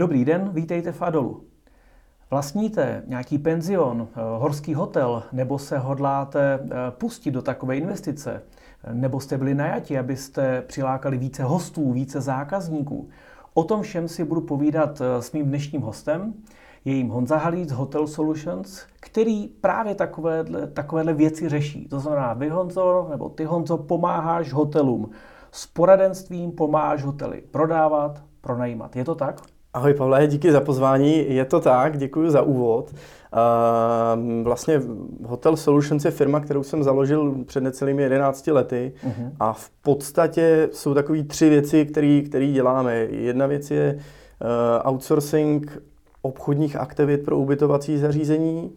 Dobrý den, vítejte v Adolu. Vlastníte nějaký penzion, eh, horský hotel, nebo se hodláte eh, pustit do takové investice, nebo jste byli najati, abyste přilákali více hostů, více zákazníků. O tom všem si budu povídat eh, s mým dnešním hostem. Je jim Honza Halíc Hotel Solutions, který právě takovéhle, takovéhle věci řeší. To znamená, vy Honzo, nebo ty Honzo, pomáháš hotelům s poradenstvím, pomáháš hotely prodávat, pronajímat. Je to tak? Ahoj Pavle, díky za pozvání. Je to tak, děkuji za úvod. Vlastně Hotel Solutions je firma, kterou jsem založil před necelými 11 lety uh-huh. a v podstatě jsou takové tři věci, které děláme. Jedna věc je uh, outsourcing obchodních aktivit pro ubytovací zařízení.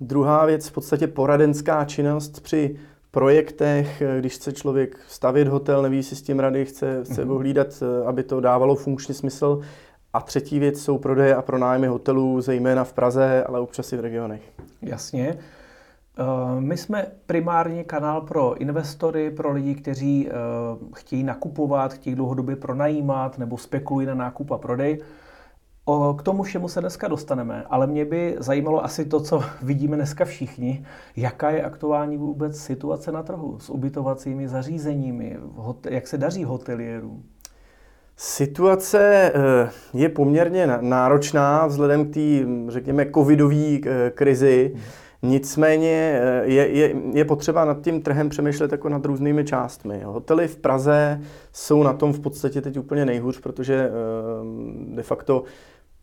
Druhá věc v podstatě poradenská činnost při projektech, když chce člověk stavět hotel, neví si s tím rady, chce, chce uh-huh. ohlídat, aby to dávalo funkčně smysl a třetí věc jsou prodeje a pronájmy hotelů, zejména v Praze, ale občas i v regionech. Jasně. Eh, my jsme primárně kanál pro investory, pro lidi, kteří eh, chtějí nakupovat, chtějí dlouhodobě pronajímat nebo spekulují na nákup a prodej. K tomu všemu se dneska dostaneme, ale mě by zajímalo asi to, co vidíme dneska všichni. Jaká je aktuální vůbec situace na trhu s ubytovacími zařízeními? Jak se daří hoteliérům? Situace eh, je poměrně náročná vzhledem k té, řekněme, covidové eh, krizi. Nicméně eh, je, je, je potřeba nad tím trhem přemýšlet jako nad různými částmi. Hotely v Praze jsou na tom v podstatě teď úplně nejhůř, protože de facto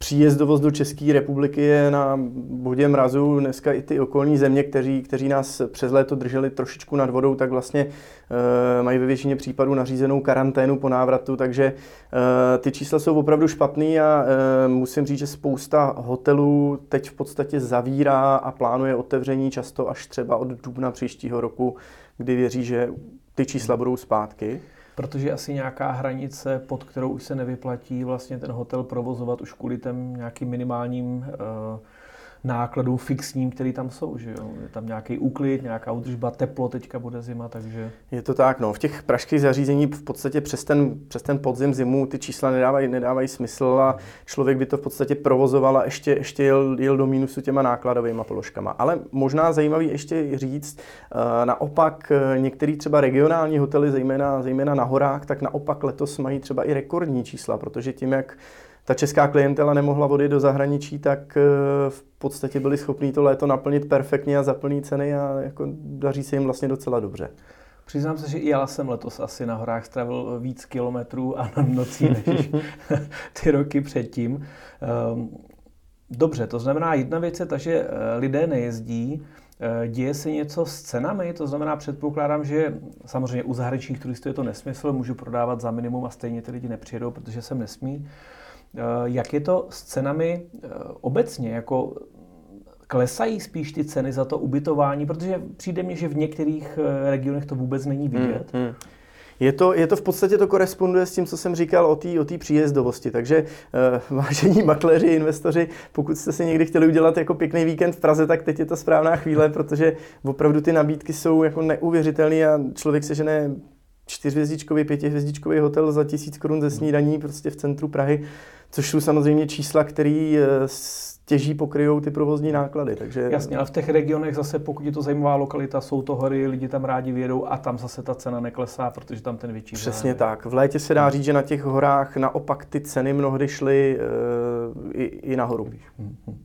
Příjezdovost do České republiky je na bodě mrazu. Dneska i ty okolní země, kteří, kteří nás přes léto drželi trošičku nad vodou, tak vlastně e, mají ve většině případů nařízenou karanténu po návratu, takže e, ty čísla jsou opravdu špatný a e, musím říct, že spousta hotelů teď v podstatě zavírá a plánuje otevření často až třeba od dubna příštího roku, kdy věří, že ty čísla budou zpátky protože asi nějaká hranice, pod kterou už se nevyplatí vlastně ten hotel provozovat už kvůli těm nějakým minimálním uh, nákladům fixním, který tam jsou. Že jo? Je tam nějaký úklid, nějaká údržba, teplo, teďka bude zima, takže... Je to tak, no. V těch pražských zařízení v podstatě přes ten, přes ten podzim, zimu ty čísla nedávají, nedávají smysl a člověk by to v podstatě provozoval a ještě, ještě jel, jel do mínusu těma nákladovými položkama. Ale možná zajímavý ještě říct, uh, naopak uh, některý třeba regionální hotely, zejména, zejména na horách, tak naopak letos mají třeba i rekordní čísla, protože tím, jak ta česká klientela nemohla vody do zahraničí, tak eh, v podstatě byli schopni to léto naplnit perfektně a za plný ceny a jako daří se jim vlastně docela dobře. Přiznám se, že i já jsem letos asi na horách strávil víc kilometrů a nocí než ty roky předtím. Ehm, dobře, to znamená, jedna věc je ta, že eh, lidé nejezdí, eh, Děje se něco s cenami, to znamená, předpokládám, že samozřejmě u zahraničních turistů je to nesmysl, můžu prodávat za minimum a stejně ty lidi nepřijedou, protože sem nesmí. Eh, jak je to s cenami eh, obecně? Jako klesají spíš ty ceny za to ubytování, protože přijde mně, že v některých eh, regionech to vůbec není hmm, vidět. Hmm, hmm. Je to, je to v podstatě to koresponduje s tím, co jsem říkal o té o příjezdovosti. Takže uh, vážení makléři, investoři, pokud jste si někdy chtěli udělat jako pěkný víkend v Praze, tak teď je ta správná chvíle, protože opravdu ty nabídky jsou jako neuvěřitelné a člověk se žene čtyřhvězdičkový, pětihvězdičkový hotel za tisíc korun ze snídaní prostě v centru Prahy, což jsou samozřejmě čísla, které eh, těží pokryjou ty provozní náklady. Takže... Jasně, ale v těch regionech zase, pokud je to zajímavá lokalita, jsou to hory, lidi tam rádi vědou a tam zase ta cena neklesá, protože tam ten větší Přesně zájem. tak. V létě se dá říct, že na těch horách naopak ty ceny mnohdy šly uh, i, i nahoru. Mm-hmm.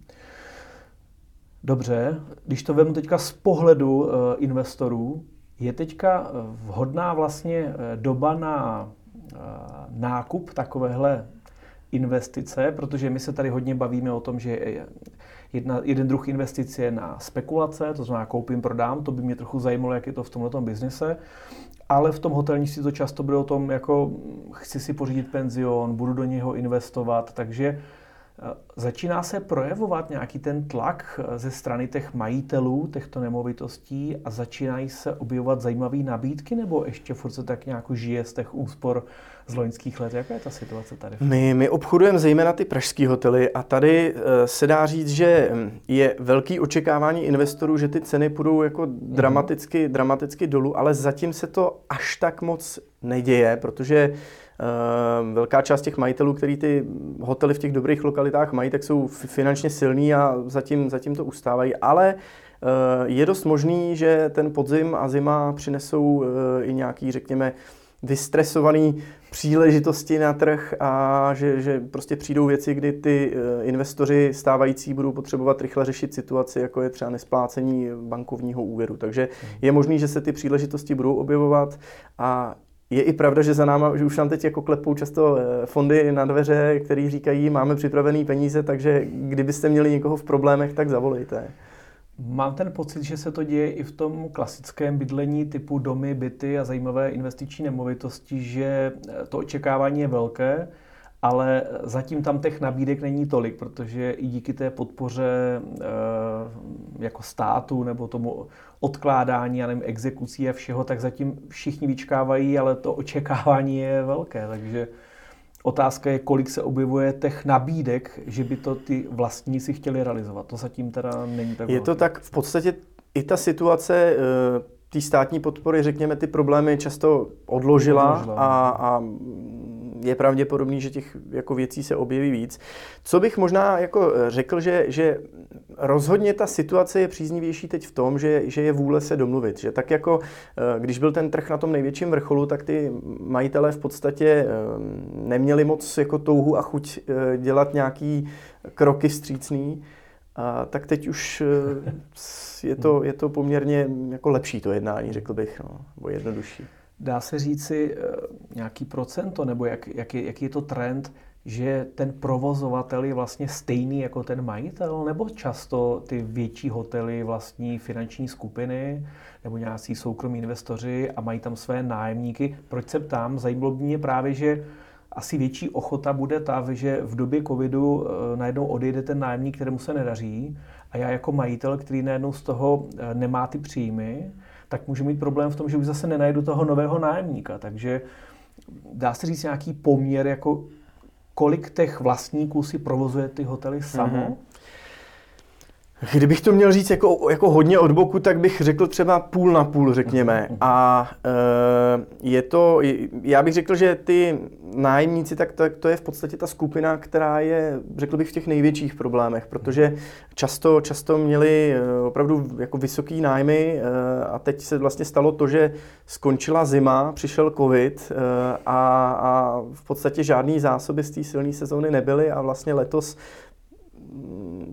Dobře, když to vezmu teďka z pohledu uh, investorů, je teďka eh, vhodná vlastně eh, doba na eh, nákup takovéhle investice, protože my se tady hodně bavíme o tom, že jedna, jeden druh investice je na spekulace, to znamená koupím, prodám, to by mě trochu zajímalo, jak je to v tomhle biznise, ale v tom hotelnictví to často bude o tom, jako chci si pořídit penzion, budu do něho investovat, takže Začíná se projevovat nějaký ten tlak eh, ze strany těch majitelů těchto nemovitostí a začínají se objevovat zajímavé nabídky, nebo ještě furt se tak nějak žije z těch úspor z loňských let? Jaká je ta situace tady? My, my obchodujeme zejména ty pražské hotely a tady eh, se dá říct, že hm, je velký očekávání investorů, že ty ceny půjdou jako mhm. dramaticky, mm. dramaticky dolů, ale zatím se to až tak moc neděje, protože velká část těch majitelů, který ty hotely v těch dobrých lokalitách mají, tak jsou finančně silní a zatím, zatím to ustávají. Ale je dost možný, že ten podzim a zima přinesou i nějaký, řekněme, vystresovaný příležitosti na trh a že, že prostě přijdou věci, kdy ty eh, investoři stávající budou potřebovat rychle řešit situaci, jako je třeba nesplácení bankovního úvěru. Takže je možný, že se ty příležitosti budou objevovat a je i pravda, že za náma, že už nám teď jako klepou často eh, fondy na dveře, který říkají, máme připravený peníze, takže kdybyste měli někoho v problémech, tak zavolejte. Mám ten pocit, že se to děje i v tom klasickém bydlení typu domy, byty a zajímavé investiční nemovitosti, že to očekávání je velké, ale zatím tam těch nabídek není tolik, protože i díky té podpoře eh, jako státu nebo tomu odkládání a nevím, exekucí a všeho, tak zatím všichni vyčkávají, ale to očekávání je velké, takže Otázka je, kolik se objevuje těch nabídek, že by to ty vlastníci chtěli realizovat. To zatím teda není tak. Je velký. to tak v podstatě i ta situace eh, té státní podpory, řekněme, ty problémy často odložila, odložila. A, a je pravděpodobný, že těch jako věcí se objeví víc. Co bych možná jako řekl, že, že rozhodně ta situace je příznivější teď v tom, že, že je vůle se domluvit. Že tak jako eh, když byl ten trh na tom největším vrcholu, tak ty majitelé v podstatě eh, neměli moc jako touhu a chuť eh, dělat nějaký kroky střícný. A tak teď už je to, je to poměrně jako lepší to jednání, řekl bych, no, nebo jednodušší. Dá se říci nějaký procento, nebo jak, jak je, jaký je to trend, že ten provozovatel je vlastně stejný jako ten majitel, nebo často ty větší hotely vlastní finanční skupiny nebo nějací soukromí investoři a mají tam své nájemníky. Proč se ptám? Zajímalo by mě právě, že asi větší ochota bude ta, že v době covidu eh, najednou odejde ten nájemník, kterému se nedaří a já jako majitel, který najednou z toho eh, nemá ty příjmy, tak můžu mít problém v tom, že už zase nenajdu toho nového nájemníka. Takže dá se říct nějaký poměr, jako kolik těch vlastníků si provozuje ty hotely samo? Mm-hmm. Kdybych to měl říct jako, jako hodně od boku, tak bych řekl třeba půl na půl, řekněme. Mhm. A e, je to, já bych řekl, že ty nájemníci, tak, tak to je v podstatě ta skupina, která je, řekl bych, v těch největších problémech, protože často, často měli e, opravdu jako vysoký nájmy e, a teď se vlastně stalo to, že skončila zima, přišel covid a, a v podstatě žádný zásoby z té silné sezóny nebyly a vlastně letos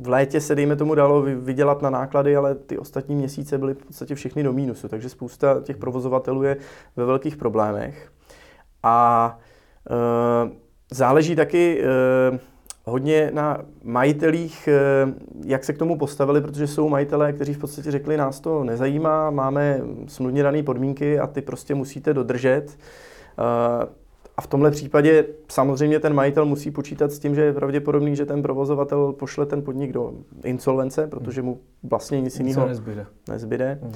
v létě se, dejme tomu, dalo vydělat na náklady, ale ty ostatní měsíce byly v podstatě všechny do mínusu, takže spousta těch provozovatelů je ve velkých problémech. A e, záleží taky e, hodně na majitelích, e, jak se k tomu postavili, protože jsou majitelé, kteří v podstatě řekli, nás to nezajímá, máme smluvně dané podmínky a ty prostě musíte dodržet. E, a v tomhle případě samozřejmě ten majitel musí počítat s tím, že je pravděpodobný, že ten provozovatel pošle ten podnik do insolvence, protože mu vlastně nic jiného nezbyde. nezbyde. Mm.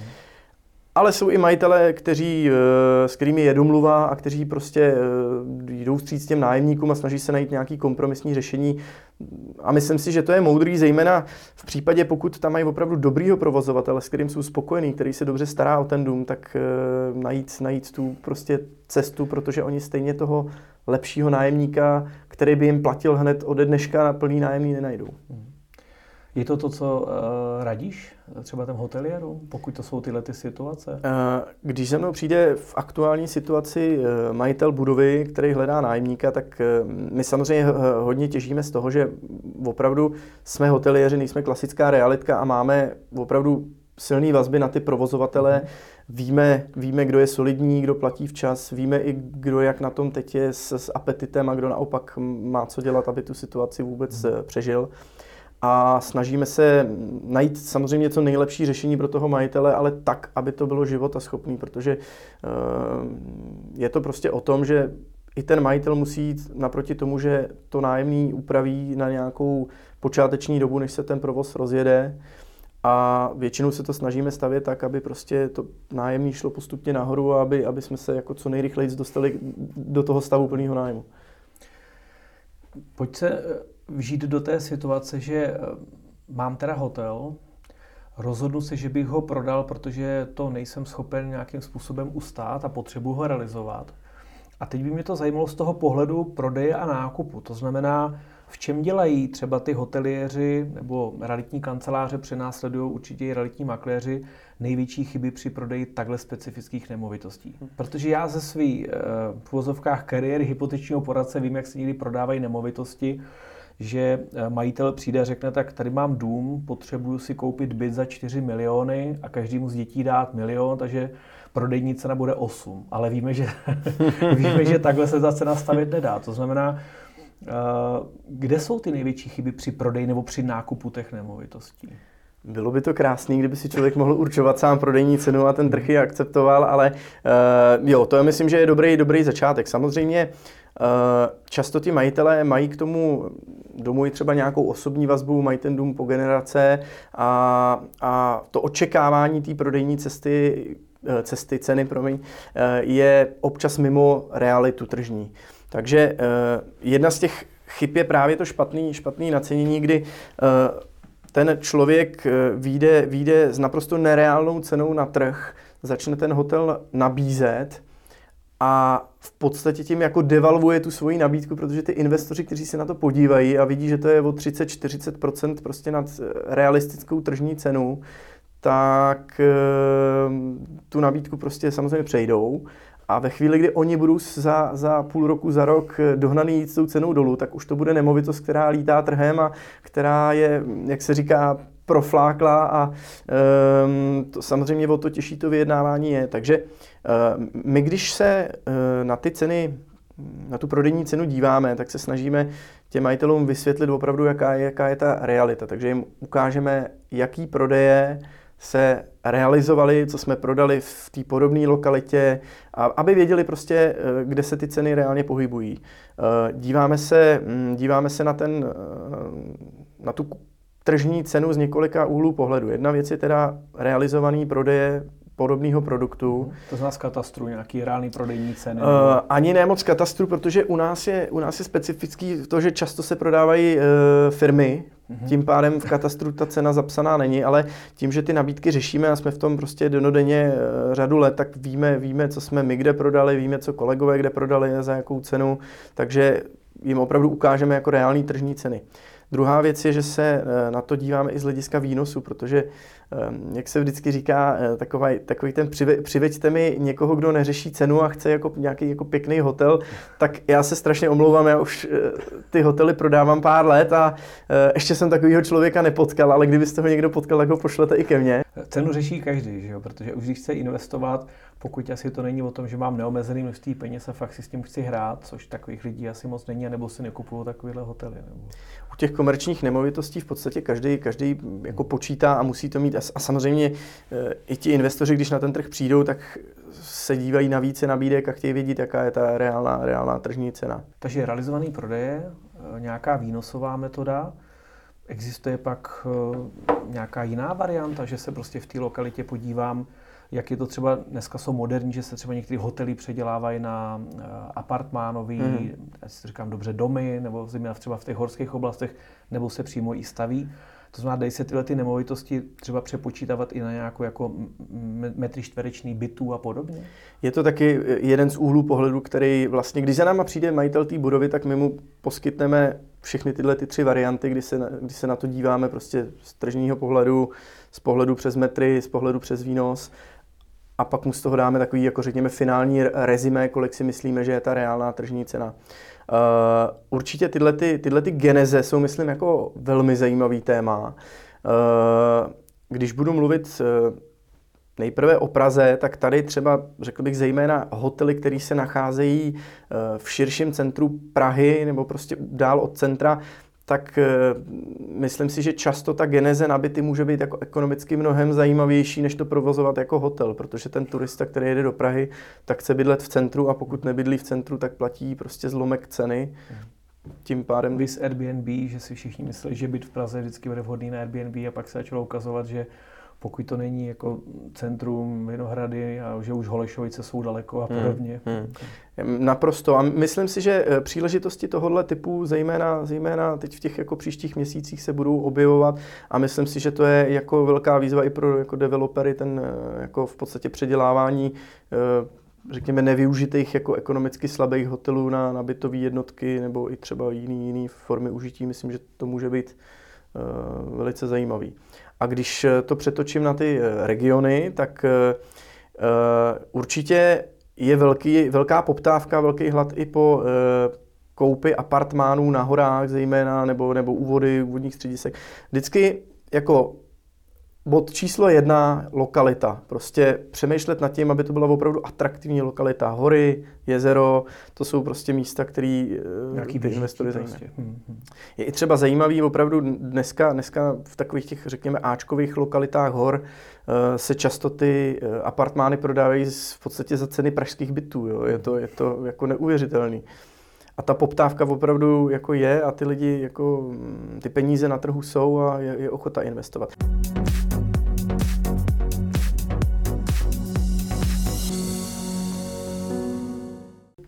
Ale jsou i majitelé, kteří, eh, s kterými je domluva a kteří prostě eh, jdou stříc těm nájemníkům a snaží se najít nějaký kompromisní řešení. A myslím si, že to je moudrý, zejména v případě, pokud tam mají opravdu dobrýho provozovatele, s kterým jsou spokojení, který se dobře stará o ten dům, tak eh, najít, najít tu prostě cestu, protože oni stejně toho lepšího nájemníka, který by jim platil hned ode dneška na plný nájemný, nenajdou. Mm. Je to to, co uh, radíš třeba těm hoteliérům, pokud to jsou tyhle ty situace? Uh, když se mnou přijde v aktuální situaci uh, majitel budovy, který hledá nájemníka, tak uh, my samozřejmě hodně těžíme z toho, že opravdu jsme hoteliéři, nejsme klasická realitka a máme opravdu silné vazby na ty provozovatele. Mm. Víme, víme, kdo je solidní, kdo platí včas, víme i, kdo jak na tom teď je s, s apetitem a kdo naopak má co dělat, aby tu situaci vůbec mm. přežil a snažíme se najít samozřejmě co nejlepší řešení pro toho majitele, ale tak, aby to bylo života schopný, protože uh, je to prostě o tom, že i ten majitel musí jít naproti tomu, že to nájemný upraví na nějakou počáteční dobu, než se ten provoz rozjede. A většinou se to snažíme stavět tak, aby prostě to nájemní šlo postupně nahoru a aby, aby jsme se jako co nejrychleji dostali do toho stavu plného nájmu. Pojď se vžít do té situace, že eh, mám teda hotel, rozhodnu se, že bych ho prodal, protože to nejsem schopen nějakým způsobem ustát a potřebuji ho realizovat. A teď by mě to zajímalo z toho pohledu prodeje a nákupu. To znamená, v čem dělají třeba ty hoteliéři nebo realitní kanceláře přenásledují určitě i realitní makléři největší chyby při prodeji takhle specifických nemovitostí. Protože já ze svých eh, v vozovkách kariéry hypotečního poradce vím, jak se někdy prodávají nemovitosti, že eh, majitel přijde a řekne, tak tady mám dům, potřebuju si koupit byt za 4 miliony a každému z dětí dát milion, takže prodejní cena bude 8. Ale víme, že, víme, že takhle se ta cena stavit nedá. To znamená, eh, kde jsou ty největší chyby při prodeji nebo při nákupu těch nemovitostí? Bylo by to krásný, kdyby si člověk mohl určovat sám prodejní cenu a ten trh ji akceptoval, ale uh, jo, to je myslím, že je dobrý, dobrý začátek. Samozřejmě uh, často ty majitelé mají k tomu domu i třeba nějakou osobní vazbu, mají ten dům po generace a, a to očekávání té prodejní cesty Eh, cesty, ceny, promiň, eh, je občas mimo realitu tržní. Takže eh, jedna z těch chyb je právě to špatný, špatný nacenění, kdy ten člověk vyjde, vyjde s naprosto nereálnou cenou na trh, začne ten hotel nabízet a v podstatě tím jako devalvuje tu svoji nabídku, protože ty investoři, kteří se na to podívají a vidí, že to je o 30-40% prostě nad realistickou tržní cenu, tak ehm, tu nabídku prostě samozřejmě přejdou. A ve chvíli, kdy oni budou za, za půl roku, za rok dohnaný jít s tou cenou dolů, tak už to bude nemovitost, která lítá trhem a která je, jak se říká, proflákla a um, to samozřejmě o to těžší to vyjednávání je. Takže uh, my, když se uh, na ty ceny, na tu prodejní cenu díváme, tak se snažíme těm majitelům vysvětlit opravdu, jaká je, jaká je ta realita. Takže jim ukážeme, jaký prodeje se realizovali, co jsme prodali v té podobné lokalitě, aby věděli prostě, eh, kde se ty ceny reálně pohybují. Eh, díváme se, mm, díváme se na, ten, na tu tržní cenu z několika úhlů pohledu. Jedna věc je teda realizovaný prodeje podobného produktu. Mhm. To znamená z katastru, nějaký reálný prodejní ceny? Uh, ani ne moc katastru, protože u nás je, u nás je specifický to, že často se prodávají uh, firmy, mm-hmm. tím pádem v katastru ta cena zapsaná není, ale tím, že ty nabídky řešíme a jsme v tom prostě denodenně uh, řadu let, tak víme, víme, co jsme my kde prodali, víme, co kolegové kde prodali, za jakou cenu, takže jim opravdu ukážeme jako reální tržní ceny. Druhá věc je, že se na to díváme i z hlediska výnosu, protože jak se vždycky říká, eh, takový, takový ten přive, přiveďte mi někoho, kdo neřeší cenu a chce jako nějaký jako pěkný hotel, tak já se strašně omlouvám, já už eh, ty hotely prodávám pár let a eh, ještě jsem takového člověka nepotkal, ale kdybyste ho někdo potkal, tak ho pošlete i ke mně. Cenu řeší každý, že jo? protože už když chce investovat, pokud asi to není o tom, že mám neomezený množství peněz a fakt si s tím chci hrát, což takových lidí asi moc není, nebo si nekupují takovéhle hotely. Nebo... U těch komerčních nemovitostí v podstatě každý, každý jako počítá a musí to mít. A samozřejmě e, i ti investoři, když na ten trh přijdou, tak se dívají na více nabídek a chtějí vědět, jaká je ta reálná, reálná tržní cena. Takže realizovaný prodeje, e, nějaká výnosová metoda, Existuje pak e, nějaká jiná varianta, že se prostě v té lokalitě podívám, jak je to třeba, dneska jsou moderní, že se třeba některé hotely předělávají na apartmánový, mm. já si říkám dobře, domy, nebo zejména třeba v těch horských oblastech, nebo se přímo i staví. To znamená, dají se tyhle ty nemovitosti třeba přepočítávat i na nějakou jako metry čtvereční bytů a podobně? Je to taky jeden z úhlů pohledu, který vlastně, když za náma přijde majitel té budovy, tak my mu poskytneme všechny tyhle ty tři varianty, kdy se, kdy se na to díváme prostě z tržního pohledu, z pohledu přes metry, z pohledu přes výnos a pak mu z toho dáme takový, jako řekněme, finální rezime, kolik si myslíme, že je ta reálná tržní cena. Uh, určitě tyhle, ty, tyhle ty geneze jsou, myslím, jako velmi zajímavý téma. Uh, když budu mluvit uh, nejprve o Praze, tak tady třeba, řekl bych, zejména hotely, které se nacházejí v širším centru Prahy nebo prostě dál od centra, tak eh, myslím si, že často ta geneze nabity může být jako ekonomicky mnohem zajímavější, než to provozovat jako hotel, protože ten turista, který jede do Prahy, tak chce bydlet v centru a pokud nebydlí v centru, tak platí prostě zlomek ceny. Tím pádem... Vys Airbnb, že si všichni mysleli, že byt v Praze vždycky bude vhodný na Airbnb a pak se začalo ukazovat, že pokud to není jako centrum Vinohrady a že už Holešovice jsou daleko a hmm, podobně. Hmm, hmm. Naprosto. A myslím si, že eh, příležitosti tohohle typu, zejména, zejména teď v těch jako příštích měsících se budou objevovat a myslím si, že to je jako velká výzva i pro jako developery, ten eh, jako v podstatě předělávání eh, řekněme, nevyužitých jako ekonomicky slabých hotelů na, na bytové jednotky nebo i třeba jiný, jiný formy užití. Myslím, že to může být uh, velice zajímavý. A když to přetočím na ty regiony, tak uh, určitě je velký, velká poptávka, velký hlad i po koupi apartmánů na horách zejména, nebo, nebo úvody, úvodních středisek. Vždycky jako bod číslo jedna, lokalita. Prostě přemýšlet nad tím, aby to byla opravdu atraktivní lokalita. Hory, jezero, to jsou prostě místa, které eh, ty investory zajímají. Prostě. Je i třeba zajímavý opravdu dneska, dneska v takových těch, řekněme, áčkových lokalitách hor uh, se často ty uh, apartmány prodávají v podstatě za ceny pražských bytů. Jo. Je, to, je to jako neuvěřitelný. A ta poptávka opravdu jako je a ty lidi, jako, mm, ty peníze na trhu jsou a je, je ochota investovat.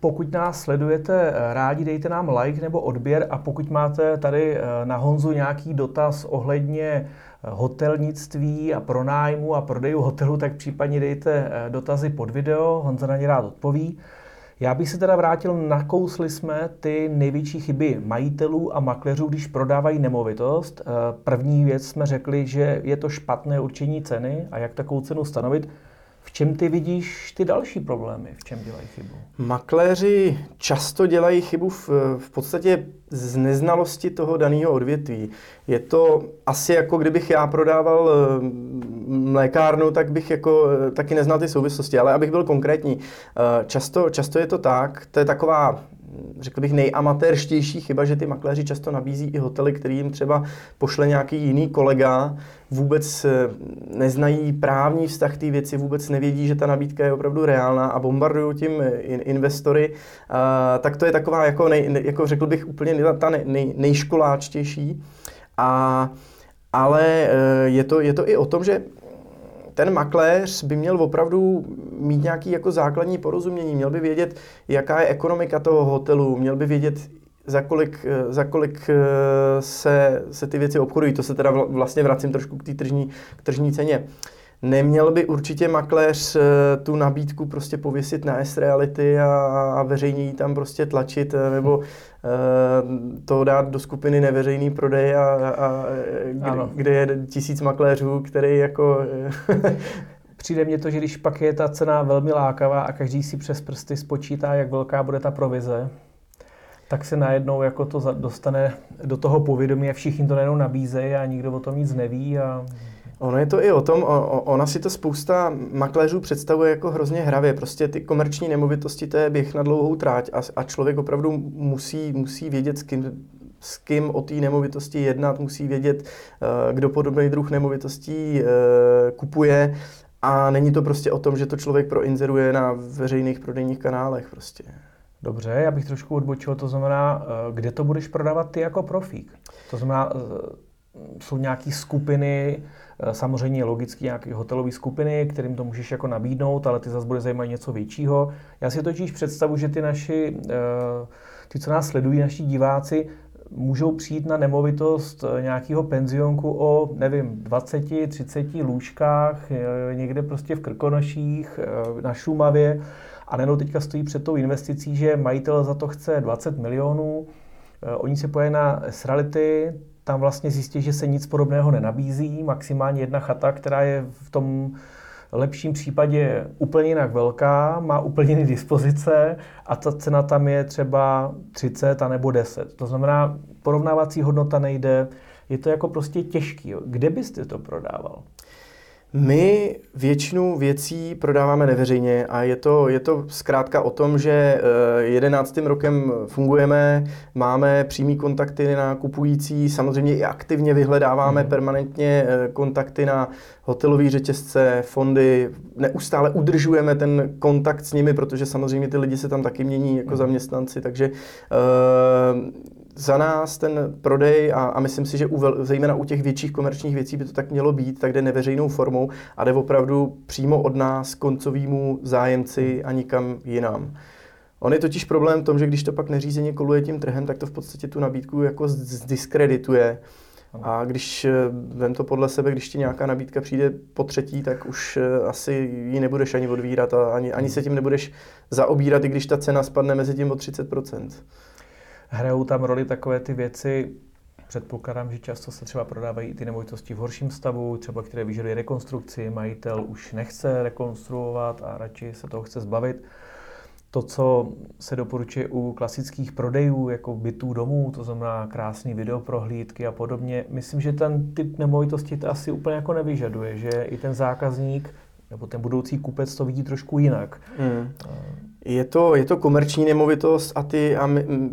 Pokud nás sledujete, eh, rádi dejte nám like nebo odběr a pokud máte tady eh, na Honzu nějaký dotaz ohledně eh, hotelnictví a pronájmu a prodejů hotelu, tak případně dejte dotazy pod video, Honza na ně rád odpoví. Já bych se teda vrátil, nakousli jsme ty největší chyby majitelů a makléřů, když prodávají nemovitost. První věc jsme řekli, že je to špatné určení ceny a jak takovou cenu stanovit. V čem ty vidíš ty další problémy? V čem dělají chybu? Makléři často dělají chybu v, v podstatě z neznalosti toho daného odvětví. Je to asi jako kdybych já prodával eh, mlékárnu, tak bych jako eh, taky neznal ty souvislosti, ale abych byl konkrétní. Eh, často, často je to tak, to je taková řekl bych, nejamatérštější chyba, že ty makléři často nabízí i hotely, který jim třeba pošle nějaký jiný kolega, vůbec eh, neznají právní vztah té věci, vůbec nevědí, že ta nabídka je opravdu reálná a bombardují tím investory, tak to je taková, jako, nej, jako řekl bych, úplně ta nej, nejškoláčtější. A, ale eh, je to, je to i o tom, že ten makléř by měl opravdu mít nějaký jako základní porozumění, měl by vědět, jaká je ekonomika toho hotelu, měl by vědět, za kolik, za kolik eh, se, se ty věci obchodují. To se teda vlastně vracím trošku k té tržní, k tržní ceně. Neměl by určitě makléř eh, tu nabídku prostě pověsit na S-Reality a, a veřejně ji tam prostě tlačit, eh, nebo to dát do skupiny neveřejný prodej, a, a, kde, kde je tisíc makléřů, který jako... Přijde mně to, že když pak je ta cena velmi lákavá a každý si přes prsty spočítá, jak velká bude ta provize, tak se najednou jako to dostane do toho povědomí a všichni to najednou nabízejí a nikdo o tom nic neví. A... Ono je to i o tom, ona si to spousta makléřů představuje jako hrozně hravě. Prostě ty komerční nemovitosti, to je běh na dlouhou tráť a, a člověk opravdu musí, musí vědět, s kým, s kým o té nemovitosti jednat, musí vědět, eh, kdo podobný druh nemovitostí eh, kupuje a není to prostě o tom, že to člověk proinzeruje na veřejných prodejních kanálech prostě. Dobře, já bych trošku odbočil, to znamená, eh, kde to budeš prodávat ty jako profík? To znamená, jsou nějaké skupiny, Eh, samozřejmě logicky nějaké hotelové skupiny, kterým to můžeš jako nabídnout, ale ty zase bude zajímat něco většího. Já si totiž představu, že ty naši, eh, ty, co nás sledují, naši diváci, můžou přijít na nemovitost eh, nějakého penzionku o, nevím, 20, 30 lůžkách, někde prostě v Krkonoších, na Šumavě a nenou teďka stojí před tou investicí, že majitel za to chce 20 milionů, oni se pojejí na Srality, tam vlastně zjistí, že se nic podobného nenabízí, maximálně jedna chata, která je v tom lepším případě úplně jinak velká, má úplně jiné dispozice a ta cena tam je třeba 30 a nebo 10. To znamená, porovnávací hodnota nejde, je to jako prostě těžký. Kde byste to prodával? My většinu věcí prodáváme neveřejně a je to, je to zkrátka o tom, že eh, jedenáctým rokem fungujeme, máme přímý kontakty na kupující, samozřejmě i aktivně vyhledáváme hmm. permanentně eh, kontakty na hotelové řetězce, fondy, neustále udržujeme ten kontakt s nimi, protože samozřejmě ty lidi se tam taky mění jako hmm. zaměstnanci, takže uh, za nás ten prodej, a, a myslím si, že u, zejména u těch větších komerčních věcí by to tak mělo být, tak jde neveřejnou formou a jde opravdu přímo od nás koncovýmu zájemci a nikam jinam. On je totiž problém v tom, že když to pak neřízeně koluje tím trhem, tak to v podstatě tu nabídku jako zdiskredituje. A když, eh, vem to podle sebe, když ti nějaká nabídka přijde po třetí, tak už eh, asi ji nebudeš ani odvírat a ani, ani se tím nebudeš zaobírat, i když ta cena spadne mezi tím o 30%. Hrajou tam roli takové ty věci, Předpokládám, že často se třeba prodávají ty nemovitosti v horším stavu, třeba které vyžadují rekonstrukci, majitel už nechce rekonstruovat a radši se toho chce zbavit. To, co se doporučuje u klasických prodejů, jako bytů domů, to znamená krásný videoprohlídky a podobně, myslím, že ten typ nemovitosti to asi úplně jako nevyžaduje, že i ten zákazník nebo ten budoucí kupec to vidí trošku jinak. Mm. Je to, je to komerční nemovitost a, ty, a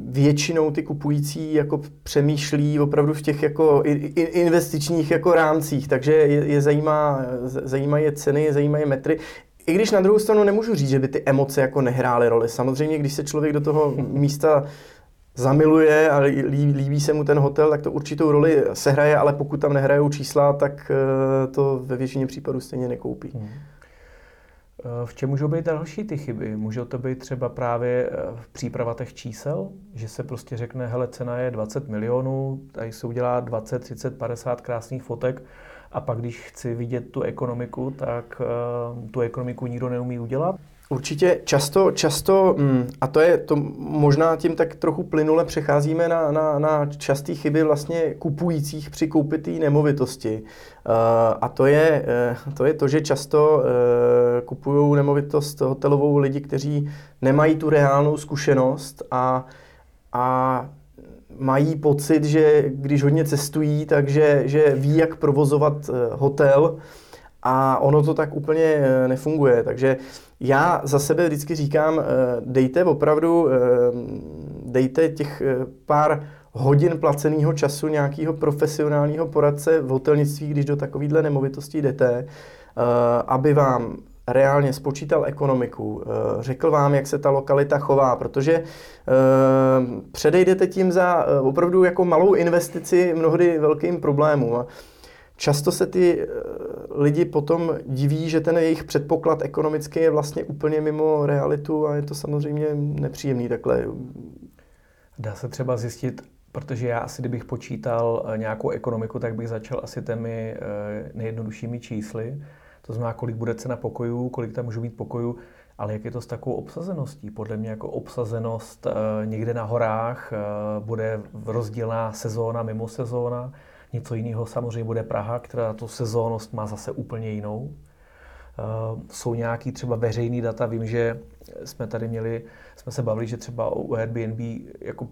většinou ty kupující jako přemýšlí opravdu v těch jako investičních jako rámcích, takže je, je zajímá, zajímají ceny, zajímají metry. I když na druhou stranu nemůžu říct, že by ty emoce jako nehrály roli. Samozřejmě, když se člověk do toho místa zamiluje a líbí, líbí se mu ten hotel, tak to určitou roli sehraje, ale pokud tam nehrajou čísla, tak eh, to ve většině případů stejně nekoupí. Hmm. V čem můžou být další ty chyby? Můžou to být třeba právě eh, v přípravách čísel, že se prostě řekne, hele, cena je 20 milionů, tady se udělá 20, 30, 50 krásných fotek a pak, když chci vidět tu ekonomiku, tak uh, tu ekonomiku nikdo neumí udělat? Určitě často, často, mm, a to je, to možná tím tak trochu plynule přecházíme na, na, na časté chyby vlastně kupujících při koupi té nemovitosti. Uh, a to je, uh, to je to, že často uh, kupují nemovitost hotelovou lidi, kteří nemají tu reálnou zkušenost a, a mají pocit, že když hodně cestují, takže že ví, jak provozovat hotel a ono to tak úplně nefunguje. Takže já za sebe vždycky říkám, eh, dejte opravdu, eh, dejte těch eh, pár hodin placeného času nějakého profesionálního poradce v hotelnictví, když do takovéhle nemovitosti jdete, aby vám reálně spočítal ekonomiku, řekl vám, jak se ta lokalita chová, protože předejdete tím za opravdu jako malou investici mnohdy velkým problémům. Často se ty eh, lidi potom diví, že ten jejich předpoklad ekonomický je vlastně úplně mimo realitu a je to samozřejmě nepříjemný takhle. Dá se třeba zjistit, protože já asi, kdybych počítal eh, nějakou ekonomiku, tak bych začal asi těmi eh, nejjednoduššími čísly. To znamená, kolik bude cena pokojů, kolik tam můžu být pokojů, ale jak je to s takovou obsazeností? Podle mě jako obsazenost někde na horách bude rozdílná sezóna mimo sezóna Něco jiného samozřejmě bude Praha, která tu sezónnost má zase úplně jinou. Uh, jsou nějaký třeba veřejný data, vím, že jsme tady měli, jsme se bavili, že třeba u Airbnb jako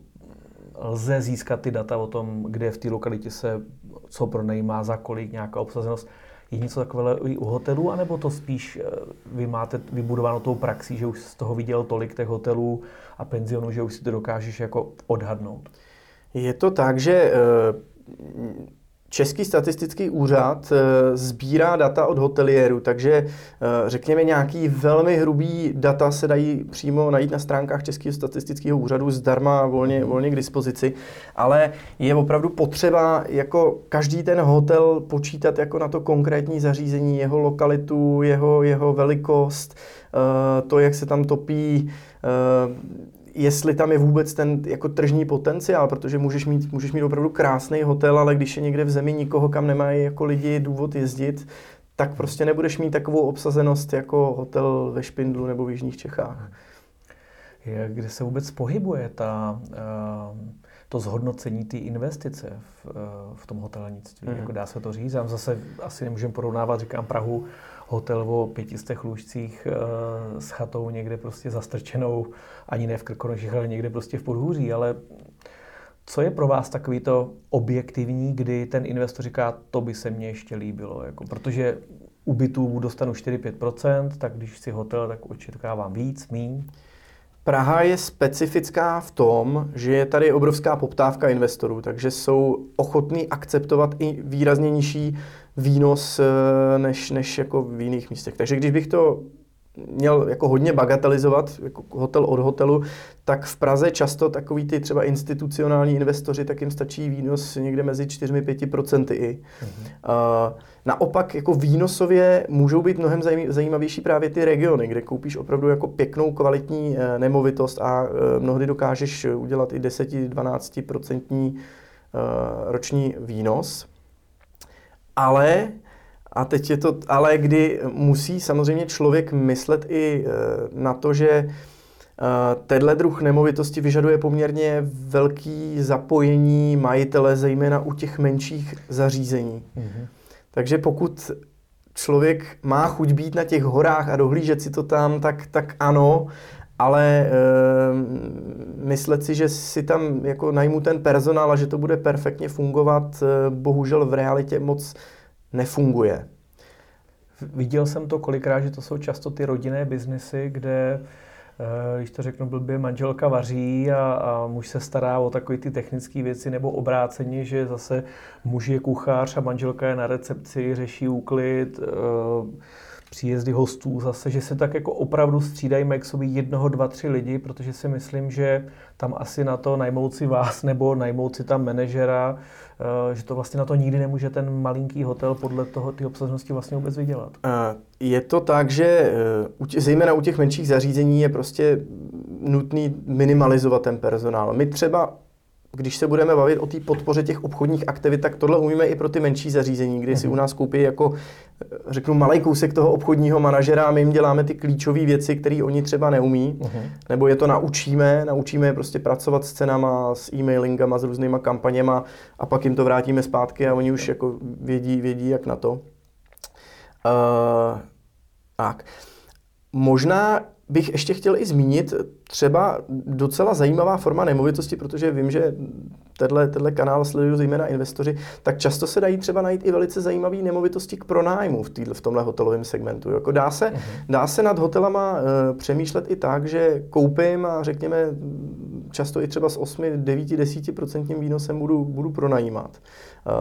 lze získat ty data o tom, kde v té lokalitě se co pronajímá, za kolik, nějaká obsazenost. Je něco takového i u hotelů, anebo to spíš eh, vy máte vybudováno tou praxí, že už z toho viděl tolik těch hotelů a penzionů, že už si to dokážeš jako odhadnout? Je to tak, že eh, Český statistický úřad eh, sbírá data od hoteliérů, takže eh, řekněme nějaký velmi hrubý data se dají přímo najít na stránkách Českého statistického úřadu zdarma volně, mhm. volně k dispozici, ale je opravdu potřeba jako každý ten hotel počítat jako na to konkrétní zařízení, jeho lokalitu, jeho, jeho velikost, eh, to, jak se tam topí, jestli tam je vůbec ten jako tržní potenciál, protože můžeš mít, můžeš mít opravdu krásný hotel, ale když je někde v zemi nikoho, kam nemají jako lidi důvod jezdit, tak prostě nebudeš mít takovou obsazenost jako hotel ve Špindlu nebo v Jižních Čechách. Je, kde se vůbec pohybuje ta, uh, to zhodnocení té investice v, uh, v tom hotelnictví? Mm. Jako dá se to říct? Já zase asi nemůžeme porovnávat, říkám Prahu, hotel o pětistech lůžcích uh, s chatou někde prostě zastrčenou, ani ne v Krkonoších, ale někde prostě v Podhůří, ale co je pro vás takový to objektivní, kdy ten investor říká, to by se mně ještě líbilo, jako, protože u bytů dostanu 4-5%, tak když si hotel, tak očekávám víc, míň. Praha je specifická v tom, že je tady obrovská poptávka investorů, takže jsou ochotní akceptovat i výrazně nižší výnos eh, než, než jako v jiných místech. Takže když bych to měl jako hodně bagatelizovat, jako hotel od hotelu, tak v Praze často takový ty třeba institucionální investoři, tak jim stačí výnos někde mezi 4-5% i. Mm-hmm. Uh, naopak jako výnosově můžou být mnohem zajímavější právě ty regiony, kde koupíš opravdu jako pěknou kvalitní uh, nemovitost a uh, mnohdy dokážeš udělat i 10-12% roční výnos. Ale, a teď je to, ale kdy musí samozřejmě člověk myslet i na to, že Tenhle druh nemovitosti vyžaduje poměrně velký zapojení majitele, zejména u těch menších zařízení. Mm-hmm. Takže pokud člověk má chuť být na těch horách a dohlížet si to tam, tak, tak ano, ale e, myslet si, že si tam jako najmu ten personál a že to bude perfektně fungovat, e, bohužel v realitě moc nefunguje. Viděl jsem to kolikrát, že to jsou často ty rodinné biznesy, kde Eh, když to řeknu blbě, manželka vaří a, a muž se stará o takové ty technické věci, nebo obráceně, že zase muž je kuchař a manželka je na recepci, řeší úklid, eh, příjezdy hostů zase, že se tak jako opravdu střídají sobě jednoho, dva, tři lidi, protože si myslím, že tam asi na to najmout si vás nebo najmout si tam manažera, eh, že to vlastně na to nikdy nemůže ten malinký hotel podle toho ty obsažnosti vlastně vůbec vydělat. Je to tak, že zejména u těch menších zařízení je prostě nutný minimalizovat ten personál. My třeba když se budeme bavit o té podpoře těch obchodních aktivit, tak tohle umíme i pro ty menší zařízení, kdy si u nás koupí jako, řeknu, malý kousek toho obchodního manažera a my jim děláme ty klíčové věci, které oni třeba neumí, uh-huh. nebo je to naučíme, naučíme je prostě pracovat s cenama, s e-mailingama, s různýma kampaněma a pak jim to vrátíme zpátky a oni už jako vědí, vědí jak na to. Uh, tak. Možná bych ještě chtěl i zmínit třeba docela zajímavá forma nemovitosti, protože vím, že tenhle, tenhle kanál sledují zejména investoři, tak často se dají třeba najít i velice zajímavé nemovitosti k pronájmu v, týdle, v tomhle hotelovém segmentu. Jako dá, se, uh-huh. dá se nad hotelama uh, přemýšlet i tak, že koupím a řekněme často i třeba s 8, 9, 10% výnosem budu, budu pronajímat.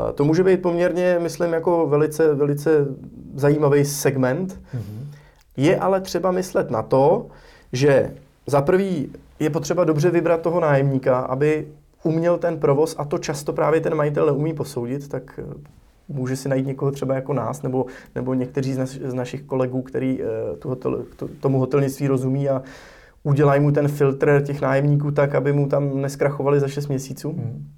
Uh, to může být poměrně, myslím, jako velice, velice zajímavý segment. Uh-huh. Je ale třeba myslet na to, že za prvý je potřeba dobře vybrat toho nájemníka, aby uměl ten provoz a to často právě ten majitel neumí posoudit, tak eh, může si najít někoho třeba jako nás nebo, nebo někteří z, naš, z našich kolegů, který uh, tu hotel, to, tomu hotelnictví rozumí a udělají mu ten filtr těch nájemníků tak, aby mu tam neskrachovali za 6 měsíců. Hmm.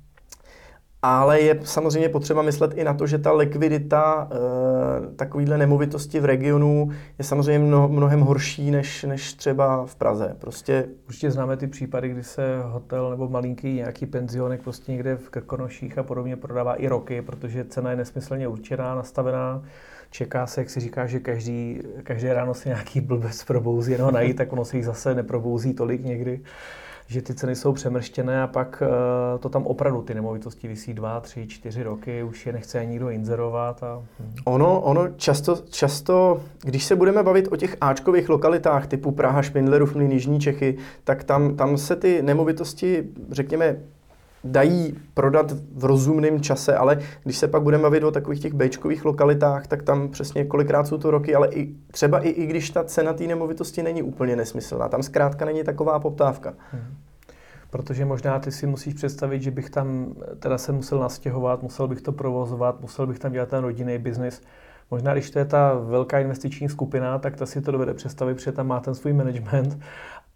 Ale je samozřejmě potřeba myslet i na to, že ta likvidita e, takovýhle nemovitosti v regionu je samozřejmě mno, mnohem horší než, než třeba v Praze. Prostě... Určitě známe ty případy, kdy se hotel nebo malinký nějaký penzionek prostě někde v Krkonoších a podobně prodává i roky, protože cena je nesmyslně určená, nastavená. Čeká se, jak si říká, že každý, každé ráno se nějaký blbec probouzí, jenom najít, tak ono se jich zase neprobouzí tolik někdy že ty ceny jsou přemrštěné a pak uh, to tam opravdu ty nemovitosti visí dva, tři, čtyři roky, už je nechce nikdo inzerovat. A... Ono, ono často, často, když se budeme bavit o těch áčkových lokalitách typu Praha, Špindlerův Mlýn, Jižní Čechy, tak tam, tam se ty nemovitosti, řekněme, dají prodat v rozumném čase, ale když se pak budeme bavit o takových těch bečkových lokalitách, tak tam přesně kolikrát jsou to roky, ale i, třeba i, i když ta cena té nemovitosti není úplně nesmyslná, tam zkrátka není taková poptávka. Hmm. Protože možná ty si musíš představit, že bych tam teda se musel nastěhovat, musel bych to provozovat, musel bych tam dělat ten rodinný biznis. Možná, když to je ta velká investiční skupina, tak ta si to dovede představit, protože tam má ten svůj management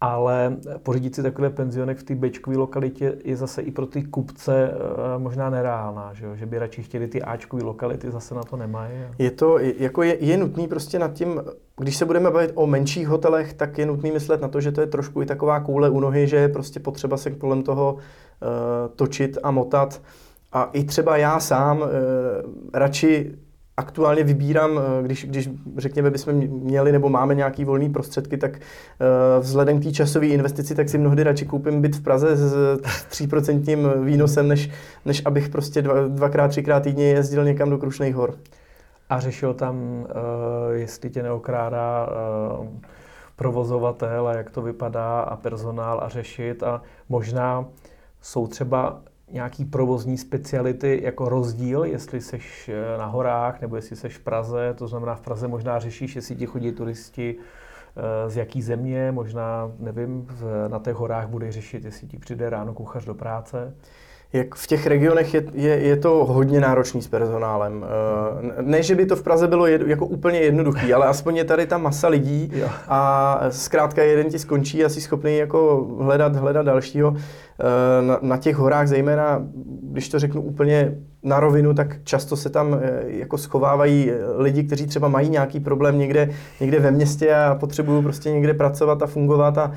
ale pořídit si takové penzionek v té bečkové lokalitě je zase i pro ty kupce eh, možná nereálná, že, jo? že by radši chtěli ty Ačkové lokality, zase na to nemají. Je to, jako je, je nutný prostě nad tím, když se budeme bavit o menších hotelech, tak je nutný myslet na to, že to je trošku i taková koule u nohy, že je prostě potřeba se kolem toho uh, točit a motat. A i třeba já sám uh, radši aktuálně vybírám, eh, když, když řekněme, bychom měli nebo máme nějaký volný prostředky, tak uh, vzhledem k té časové investici, tak si mnohdy radši koupím byt v Praze s 3% výnosem, než, než abych prostě dva, dvakrát, třikrát týdně jezdil někam do Krušných hor. A řešil tam, uh, jestli tě neokrádá provozovatel a jak to vypadá a personál a řešit a možná jsou třeba nějaký provozní speciality jako rozdíl, jestli seš eh, na horách nebo jestli seš v Praze, to znamená v Praze možná řešíš, jestli ti chodí turisti eh, z jaký země, možná, nevím, na těch horách bude řešit, jestli ti přijde ráno kuchař do práce. Jak v těch regionech je, je, je to hodně náročný s personálem. Eh, ne, že by to v Praze bylo jed, jako úplně jednoduchý, ale aspoň je tady ta masa lidí a zkrátka jeden ti skončí a jsi schopný jako hledat, hledat dalšího. Na, na těch horách, zejména když to řeknu úplně na rovinu, tak často se tam eh, jako schovávají lidi, kteří třeba mají nějaký problém někde, někde ve městě a potřebují prostě někde pracovat a fungovat a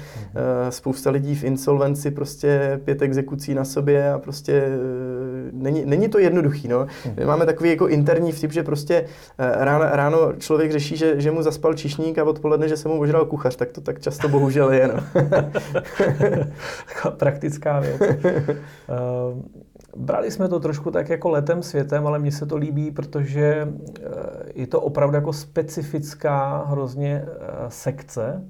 spousta lidí v insolvenci prostě pět exekucí na sobě a prostě není, není to jednoduchý. No. My máme takový jako interní vtip, že prostě ráno, ráno člověk řeší, že, že mu zaspal čišník a odpoledne, že se mu ožral kuchař, tak to tak často bohužel je. No. Praktická věc. Uh, brali jsme to trošku tak jako letem světem, ale mně se to líbí, protože eh, je to opravdu jako specifická hrozně eh, sekce.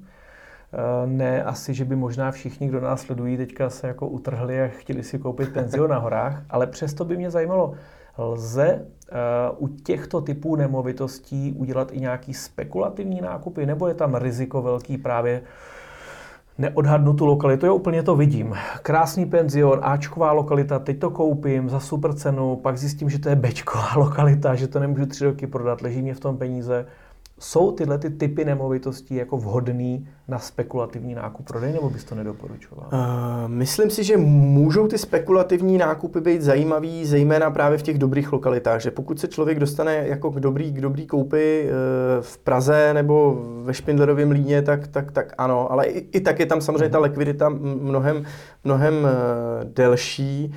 Eh, ne asi, že by možná všichni, kdo nás sledují, teďka se jako utrhli a chtěli si koupit penzion na horách, ale přesto by mě zajímalo, lze u těchto typů nemovitostí udělat i nějaký spekulativní nákupy, nebo je tam riziko velký právě neodhadnu tu lokalitu, jo, úplně to vidím. Krásný penzion, Ačková lokalita, teď to koupím za super cenu, pak zjistím, že to je Bčková lokalita, že to nemůžu tři roky prodat, leží mě v tom peníze. Jsou tyhle ty typy nemovitostí jako vhodný na spekulativní nákup prodej, nebo bys to nedoporučoval? Uh, myslím si, že můžou ty spekulativní nákupy být zajímavý, zejména právě v těch dobrých lokalitách, že pokud se člověk dostane jako k dobrý, k dobrý koupy uh, v Praze nebo ve Špindlerovém líně, tak, tak, tak ano, ale i, i tak je tam samozřejmě ta mhm. likvidita mnohem, mnohem uh, delší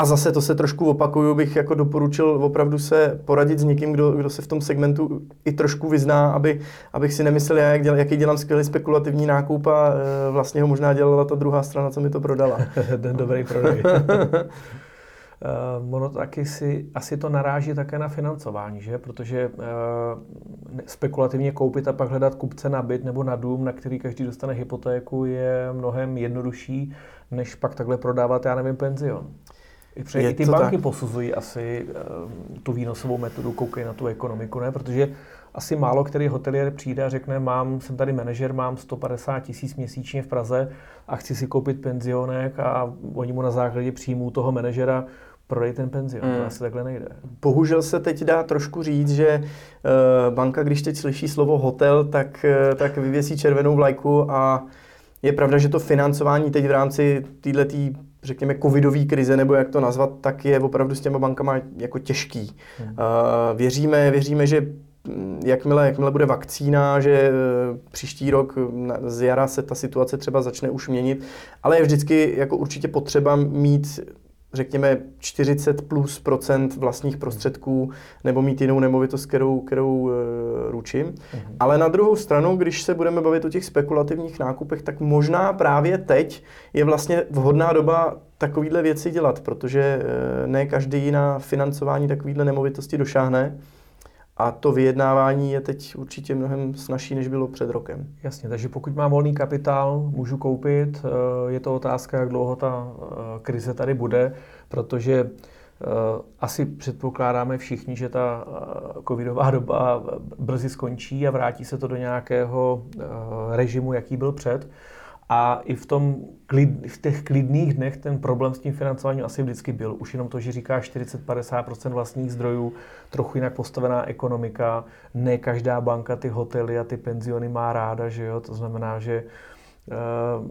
a zase to se trošku opakuju, bych jako doporučil opravdu se poradit s někým, kdo, kdo se v tom segmentu i trošku vyzná, aby, abych si nemyslel, jak děl, jaký dělám skvělý spekulativní nákup a e, vlastně ho možná dělala ta druhá strana, co mi to prodala. Ten dobrý prodej. Uh, ono taky si, asi to naráží také na financování, že? Protože uh, spekulativně koupit a pak hledat kupce na byt nebo na dům, na který každý dostane hypotéku, je mnohem jednodušší, než pak takhle prodávat, já nevím, penzion. I, i ty banky tak. posuzují asi uh, tu výnosovou metodu, koukají na tu ekonomiku, ne? Protože asi málo který hotelier přijde a řekne, mám, jsem tady manažer, mám 150 tisíc měsíčně v Praze a chci si koupit penzionek a oni mu na základě příjmů toho manažera prodej ten penzion. Mm. To asi takhle nejde. Bohužel se teď dá trošku říct, že uh, banka, když teď slyší slovo hotel, tak, uh, tak vyvěsí červenou vlajku a je pravda, že to financování teď v rámci této řekněme, covidové krize, nebo jak to nazvat, tak je opravdu s těma bankama jako těžký. Hmm. Uh, věříme, věříme, že mm, jakmile, jakmile bude vakcína, že eh, příští rok z jara se ta situace třeba začne už měnit, ale je vždycky jako určitě potřeba mít řekněme 40 plus procent vlastních prostředků nebo mít jinou nemovitost, kterou, kterou uh, ručím. Uh-huh. Ale na druhou stranu, když se budeme bavit o těch spekulativních nákupech, tak možná právě teď je vlastně vhodná doba takovýhle věci dělat, protože uh, ne každý na financování takovýhle nemovitosti došáhne. A to vyjednávání je teď určitě mnohem snažší, než bylo před rokem. Jasně, takže pokud mám volný kapitál, můžu koupit. Eh, je to otázka, jak dlouho ta eh, krize tady bude, protože eh, asi předpokládáme všichni, že ta covidová doba brzy skončí a vrátí se to do nějakého režimu, jaký byl před. A i v, tom, v těch klidných dnech ten problém s tím financováním asi vždycky byl. Už jenom to, že říká 40-50% vlastních zdrojů, trochu jinak postavená ekonomika, ne každá banka ty hotely a ty penziony má ráda, že jo? To znamená, že uh,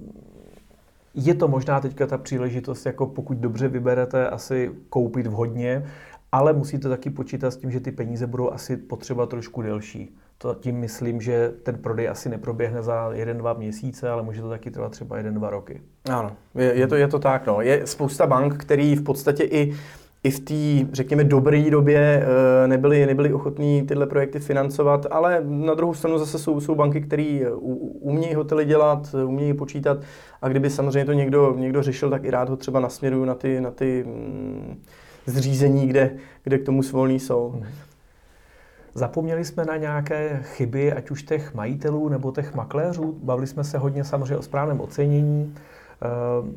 je to možná teďka ta příležitost, jako pokud dobře vyberete, asi koupit vhodně, ale musíte taky počítat s tím, že ty peníze budou asi potřeba trošku delší. To tím myslím, že ten prodej asi neproběhne za jeden, dva měsíce, ale může to taky trvat třeba jeden, dva roky. Ano, je, je, to, je to tak. No. Je spousta bank, který v podstatě i i v té, řekněme, dobré době eh, nebyli, nebyli ochotní tyhle projekty financovat, ale na druhou stranu zase jsou, jsou banky, které umějí hotely dělat, umějí počítat a kdyby samozřejmě to někdo, někdo řešil, tak i rád ho třeba nasměruju na ty, na ty mm, zřízení, kde, kde k tomu svolní jsou. Hmm. Zapomněli jsme na nějaké chyby, ať už těch majitelů nebo těch makléřů. Bavili jsme se hodně samozřejmě o správném ocenění, eh,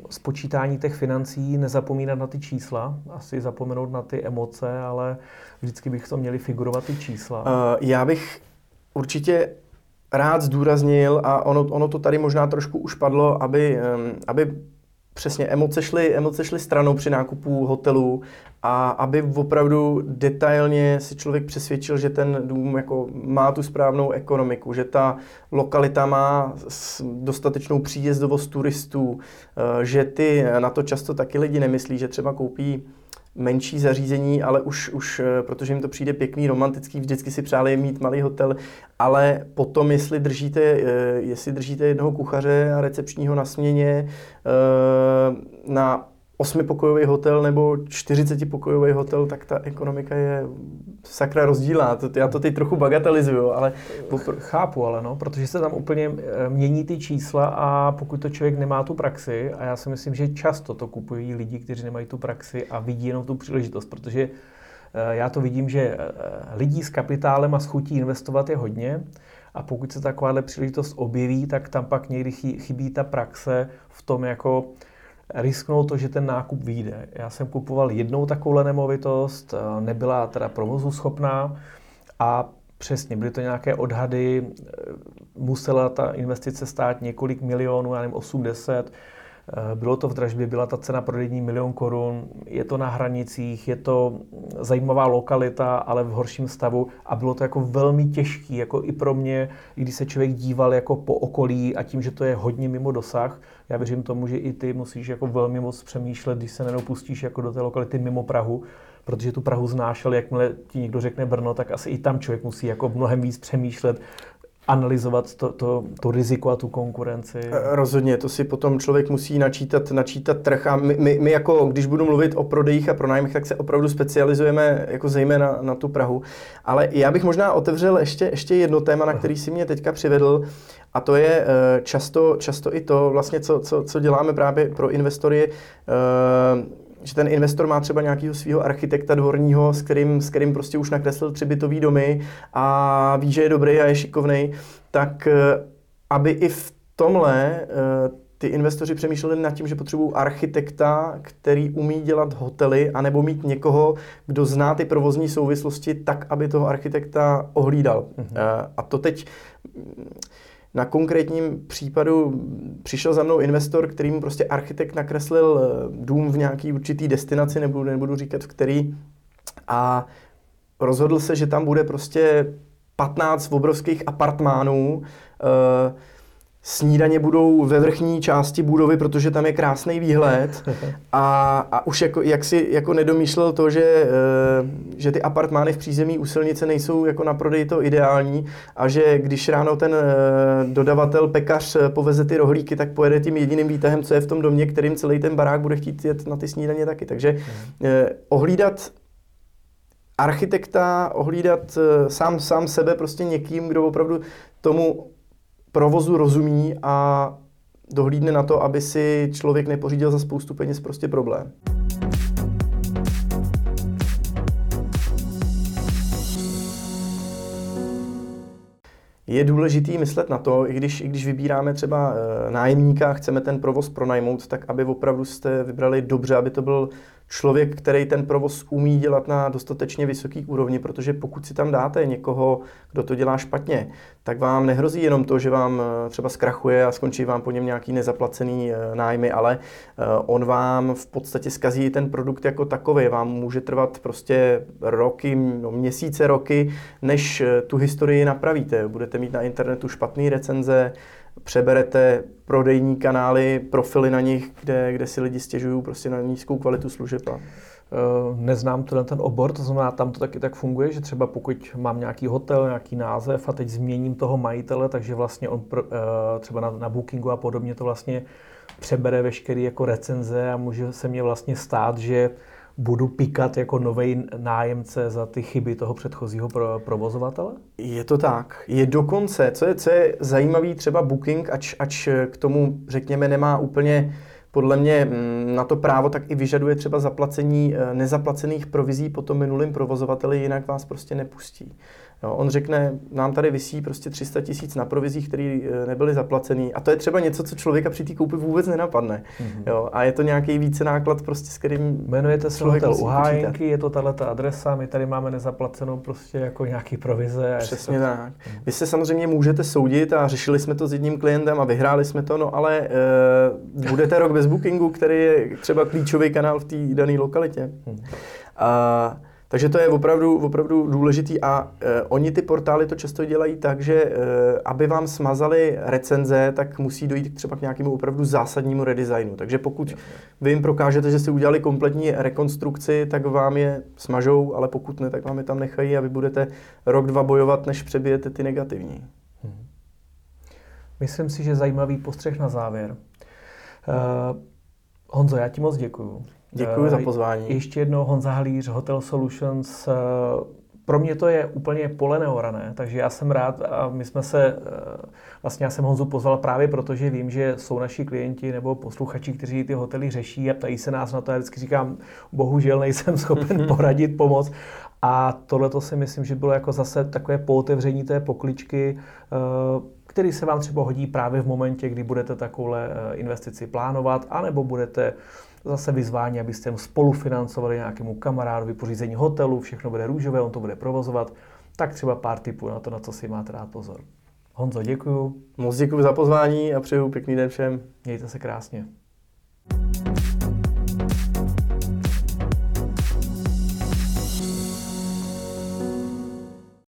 spočítání těch financí, nezapomínat na ty čísla, asi zapomenout na ty emoce, ale vždycky bych to měli figurovat ty čísla. Uh, já bych určitě rád zdůraznil, a ono, ono to tady možná trošku už padlo, aby, aby přesně emoce šly, emoce šly stranou při nákupu hotelu a aby opravdu detailně si člověk přesvědčil, že ten dům jako má tu správnou ekonomiku, že ta lokalita má dostatečnou příjezdovost turistů, eh, že ty na to často taky lidi nemyslí, že třeba koupí menší zařízení, ale už, už eh, protože jim to přijde pěkný, romantický, vždycky si přáli mít malý hotel, ale potom, jestli držíte, eh, jestli držíte jednoho kuchaře a recepčního na směně na osmipokojový hotel nebo 40-pokojový hotel, tak ta ekonomika je sakra rozdílná. Já to teď trochu bagatelizuju, ale... Chápu, ale no, protože se tam úplně eh, mění ty čísla a pokud to člověk nemá tu praxi, a já si myslím, že často to kupují lidi, kteří nemají tu praxi a vidí jenom tu příležitost, protože eh, já to vidím, že eh, lidí s kapitálem a s chutí investovat je hodně, a pokud se takováhle příležitost objeví, tak tam pak někdy chybí ta praxe v tom jako risknout to, že ten nákup vyjde. Já jsem kupoval jednou takovou nemovitost, eh, nebyla teda provozu schopná a přesně, byly to nějaké odhady, eh, musela ta investice stát několik milionů, já nevím, 80, Eh, bylo to v dražbě, byla ta cena prodejní milion korun, je to na hranicích, je to zajímavá lokalita, ale v horším stavu a bylo to jako velmi těžký, jako i pro mě, i když se člověk díval jako po okolí a tím, že to je hodně mimo dosah, já věřím tomu, že i ty musíš jako velmi moc přemýšlet, když se nedopustíš jako do té lokality mimo Prahu, protože tu Prahu znáš, ale jakmile ti někdo řekne Brno, tak asi i tam člověk musí jako mnohem víc přemýšlet, analyzovat to, to, to riziko a tu konkurenci. Eh, rozhodně, to si potom člověk musí načítat, načítat trh a my, my, my jako, když budu mluvit o prodejích a pronájmech, tak se opravdu specializujeme jako zejména na tu Prahu. Ale já bych možná otevřel ještě, ještě jedno téma, na který si mě teďka přivedl a to je eh, často, často i to, vlastně, co, co, co děláme právě pro investory, eh, že ten investor má třeba nějakého svého architekta dvorního, s kterým, s kterým prostě už nakreslil tři bytový domy a ví, že je dobrý a je šikovný, tak eh, aby i v tomhle eh, ty investoři přemýšleli nad tím, že potřebují architekta, který umí dělat hotely, anebo mít někoho, kdo zná ty provozní souvislosti tak, aby toho architekta ohlídal. Mm-hmm. A to teď na konkrétním případu přišel za mnou investor, kterým prostě architekt nakreslil eh, dům v nějaký určitý destinaci, nebudu, nebudu říkat v který, a rozhodl se, že tam bude prostě 15 obrovských apartmánů, uh, Snídaně budou ve vrchní části budovy, protože tam je krásný výhled a, a už jako, jak si jako nedomýšlel to, že, eh, že ty apartmány v přízemí u silnice nejsou jako na prodej to ideální a že když ráno ten eh, dodavatel, pekař eh, poveze ty rohlíky, tak pojede tím jediným výtahem, co je v tom domě, kterým celý ten barák bude chtít jet na ty snídaně taky. Takže ohlídat architekta, ohlídat sám, sám sebe prostě někým, kdo opravdu tomu provozu rozumí a dohlídne na to, aby si člověk nepořídil za spoustu peněz prostě problém. Je důležitý myslet na to, i když, i když vybíráme třeba e, nájemníka, chceme ten provoz pronajmout, tak aby opravdu jste vybrali dobře, aby to byl člověk, který ten provoz umí dělat na dostatečně vysoký úrovni, protože pokud si tam dáte někoho, kdo to dělá špatně, tak vám nehrozí jenom to, že vám eh, třeba zkrachuje a skončí vám po něm nějaký nezaplacený eh, nájmy, ale eh, on vám v podstatě skazí ten produkt jako takový. Vám může trvat prostě roky, no měsíce, roky, než tu historii napravíte. Budete mít na internetu špatné recenze, přeberete prodejní kanály, profily na nich, kde, kde si lidi stěžují prostě na nízkou kvalitu služeb. A... Eh, neznám tenhle ten obor, to znamená, tam to taky tak funguje, že třeba pokud mám nějaký hotel, nějaký název a teď změním toho majitele, takže vlastně on pro, eh, třeba na, na Bookingu a podobně to vlastně přebere veškeré jako recenze a může se mě vlastně stát, že budu pikat jako nový nájemce za ty chyby toho předchozího pro, provozovatele? Je to tak. Je dokonce, co je, co je zajímavý třeba Booking, ač, ač k tomu, řekněme, nemá úplně podle mě mm, na to právo tak i vyžaduje třeba zaplacení eh, nezaplacených provizí po tom minulým provozovateli, jinak vás prostě nepustí. Jo, on řekne, nám tady visí prostě 300 tisíc na provizích, které eh, nebyly zaplacený. A to je třeba něco, co člověka při té koupi vůbec nenapadne. Mm-hmm. Jo, a je to nějaký více náklad, prostě, s kterým Jmenujete se hotel u Hájenky, je to tato adresa, my tady máme nezaplacenou prostě jako nějaký provize. A Přesně to... tak. Vy se samozřejmě můžete soudit a řešili jsme to s jedním klientem a vyhráli jsme to, no ale e, budete rok bez bookingu, který je třeba klíčový kanál v té dané lokalitě. Mm-hmm. A, takže to je opravdu, opravdu důležitý a e, oni ty portály to často dělají tak, že e, aby vám smazali recenze, tak musí dojít třeba k nějakému opravdu zásadnímu redesignu. Takže pokud vy jim prokážete, že si udělali kompletní rekonstrukci, tak vám je smažou, ale pokud ne, tak vám je tam nechají a vy budete rok, dva bojovat, než přebijete ty negativní. Hmm. Myslím si, že zajímavý postřeh na závěr. Uh, Honzo, já ti moc děkuju. Děkuji za eh, pozvání. Ještě jednou Honza Halíř, Hotel Solutions. Eh, pro mě to je úplně pole neorané, takže já jsem rád a my jsme se, eh, vlastně já jsem Honzu pozval právě proto, že vím, že jsou naši klienti nebo posluchači, kteří ty hotely řeší a ptají se nás na to. Já vždycky říkám, bohužel nejsem schopen poradit, pomoct. A tohle to si myslím, že bylo jako zase takové pootevření té pokličky, který se vám třeba hodí právě v momentě, kdy budete takovouhle investici plánovat, anebo budete zase vyzvání, abyste spolufinancovali nějakému kamarádu pořízení hotelu, všechno bude růžové, on to bude provozovat, tak třeba pár tipů na to, na co si máte rád pozor. Honzo, děkuju. Moc děkuji za pozvání a přeju pěkný den všem. Mějte se krásně.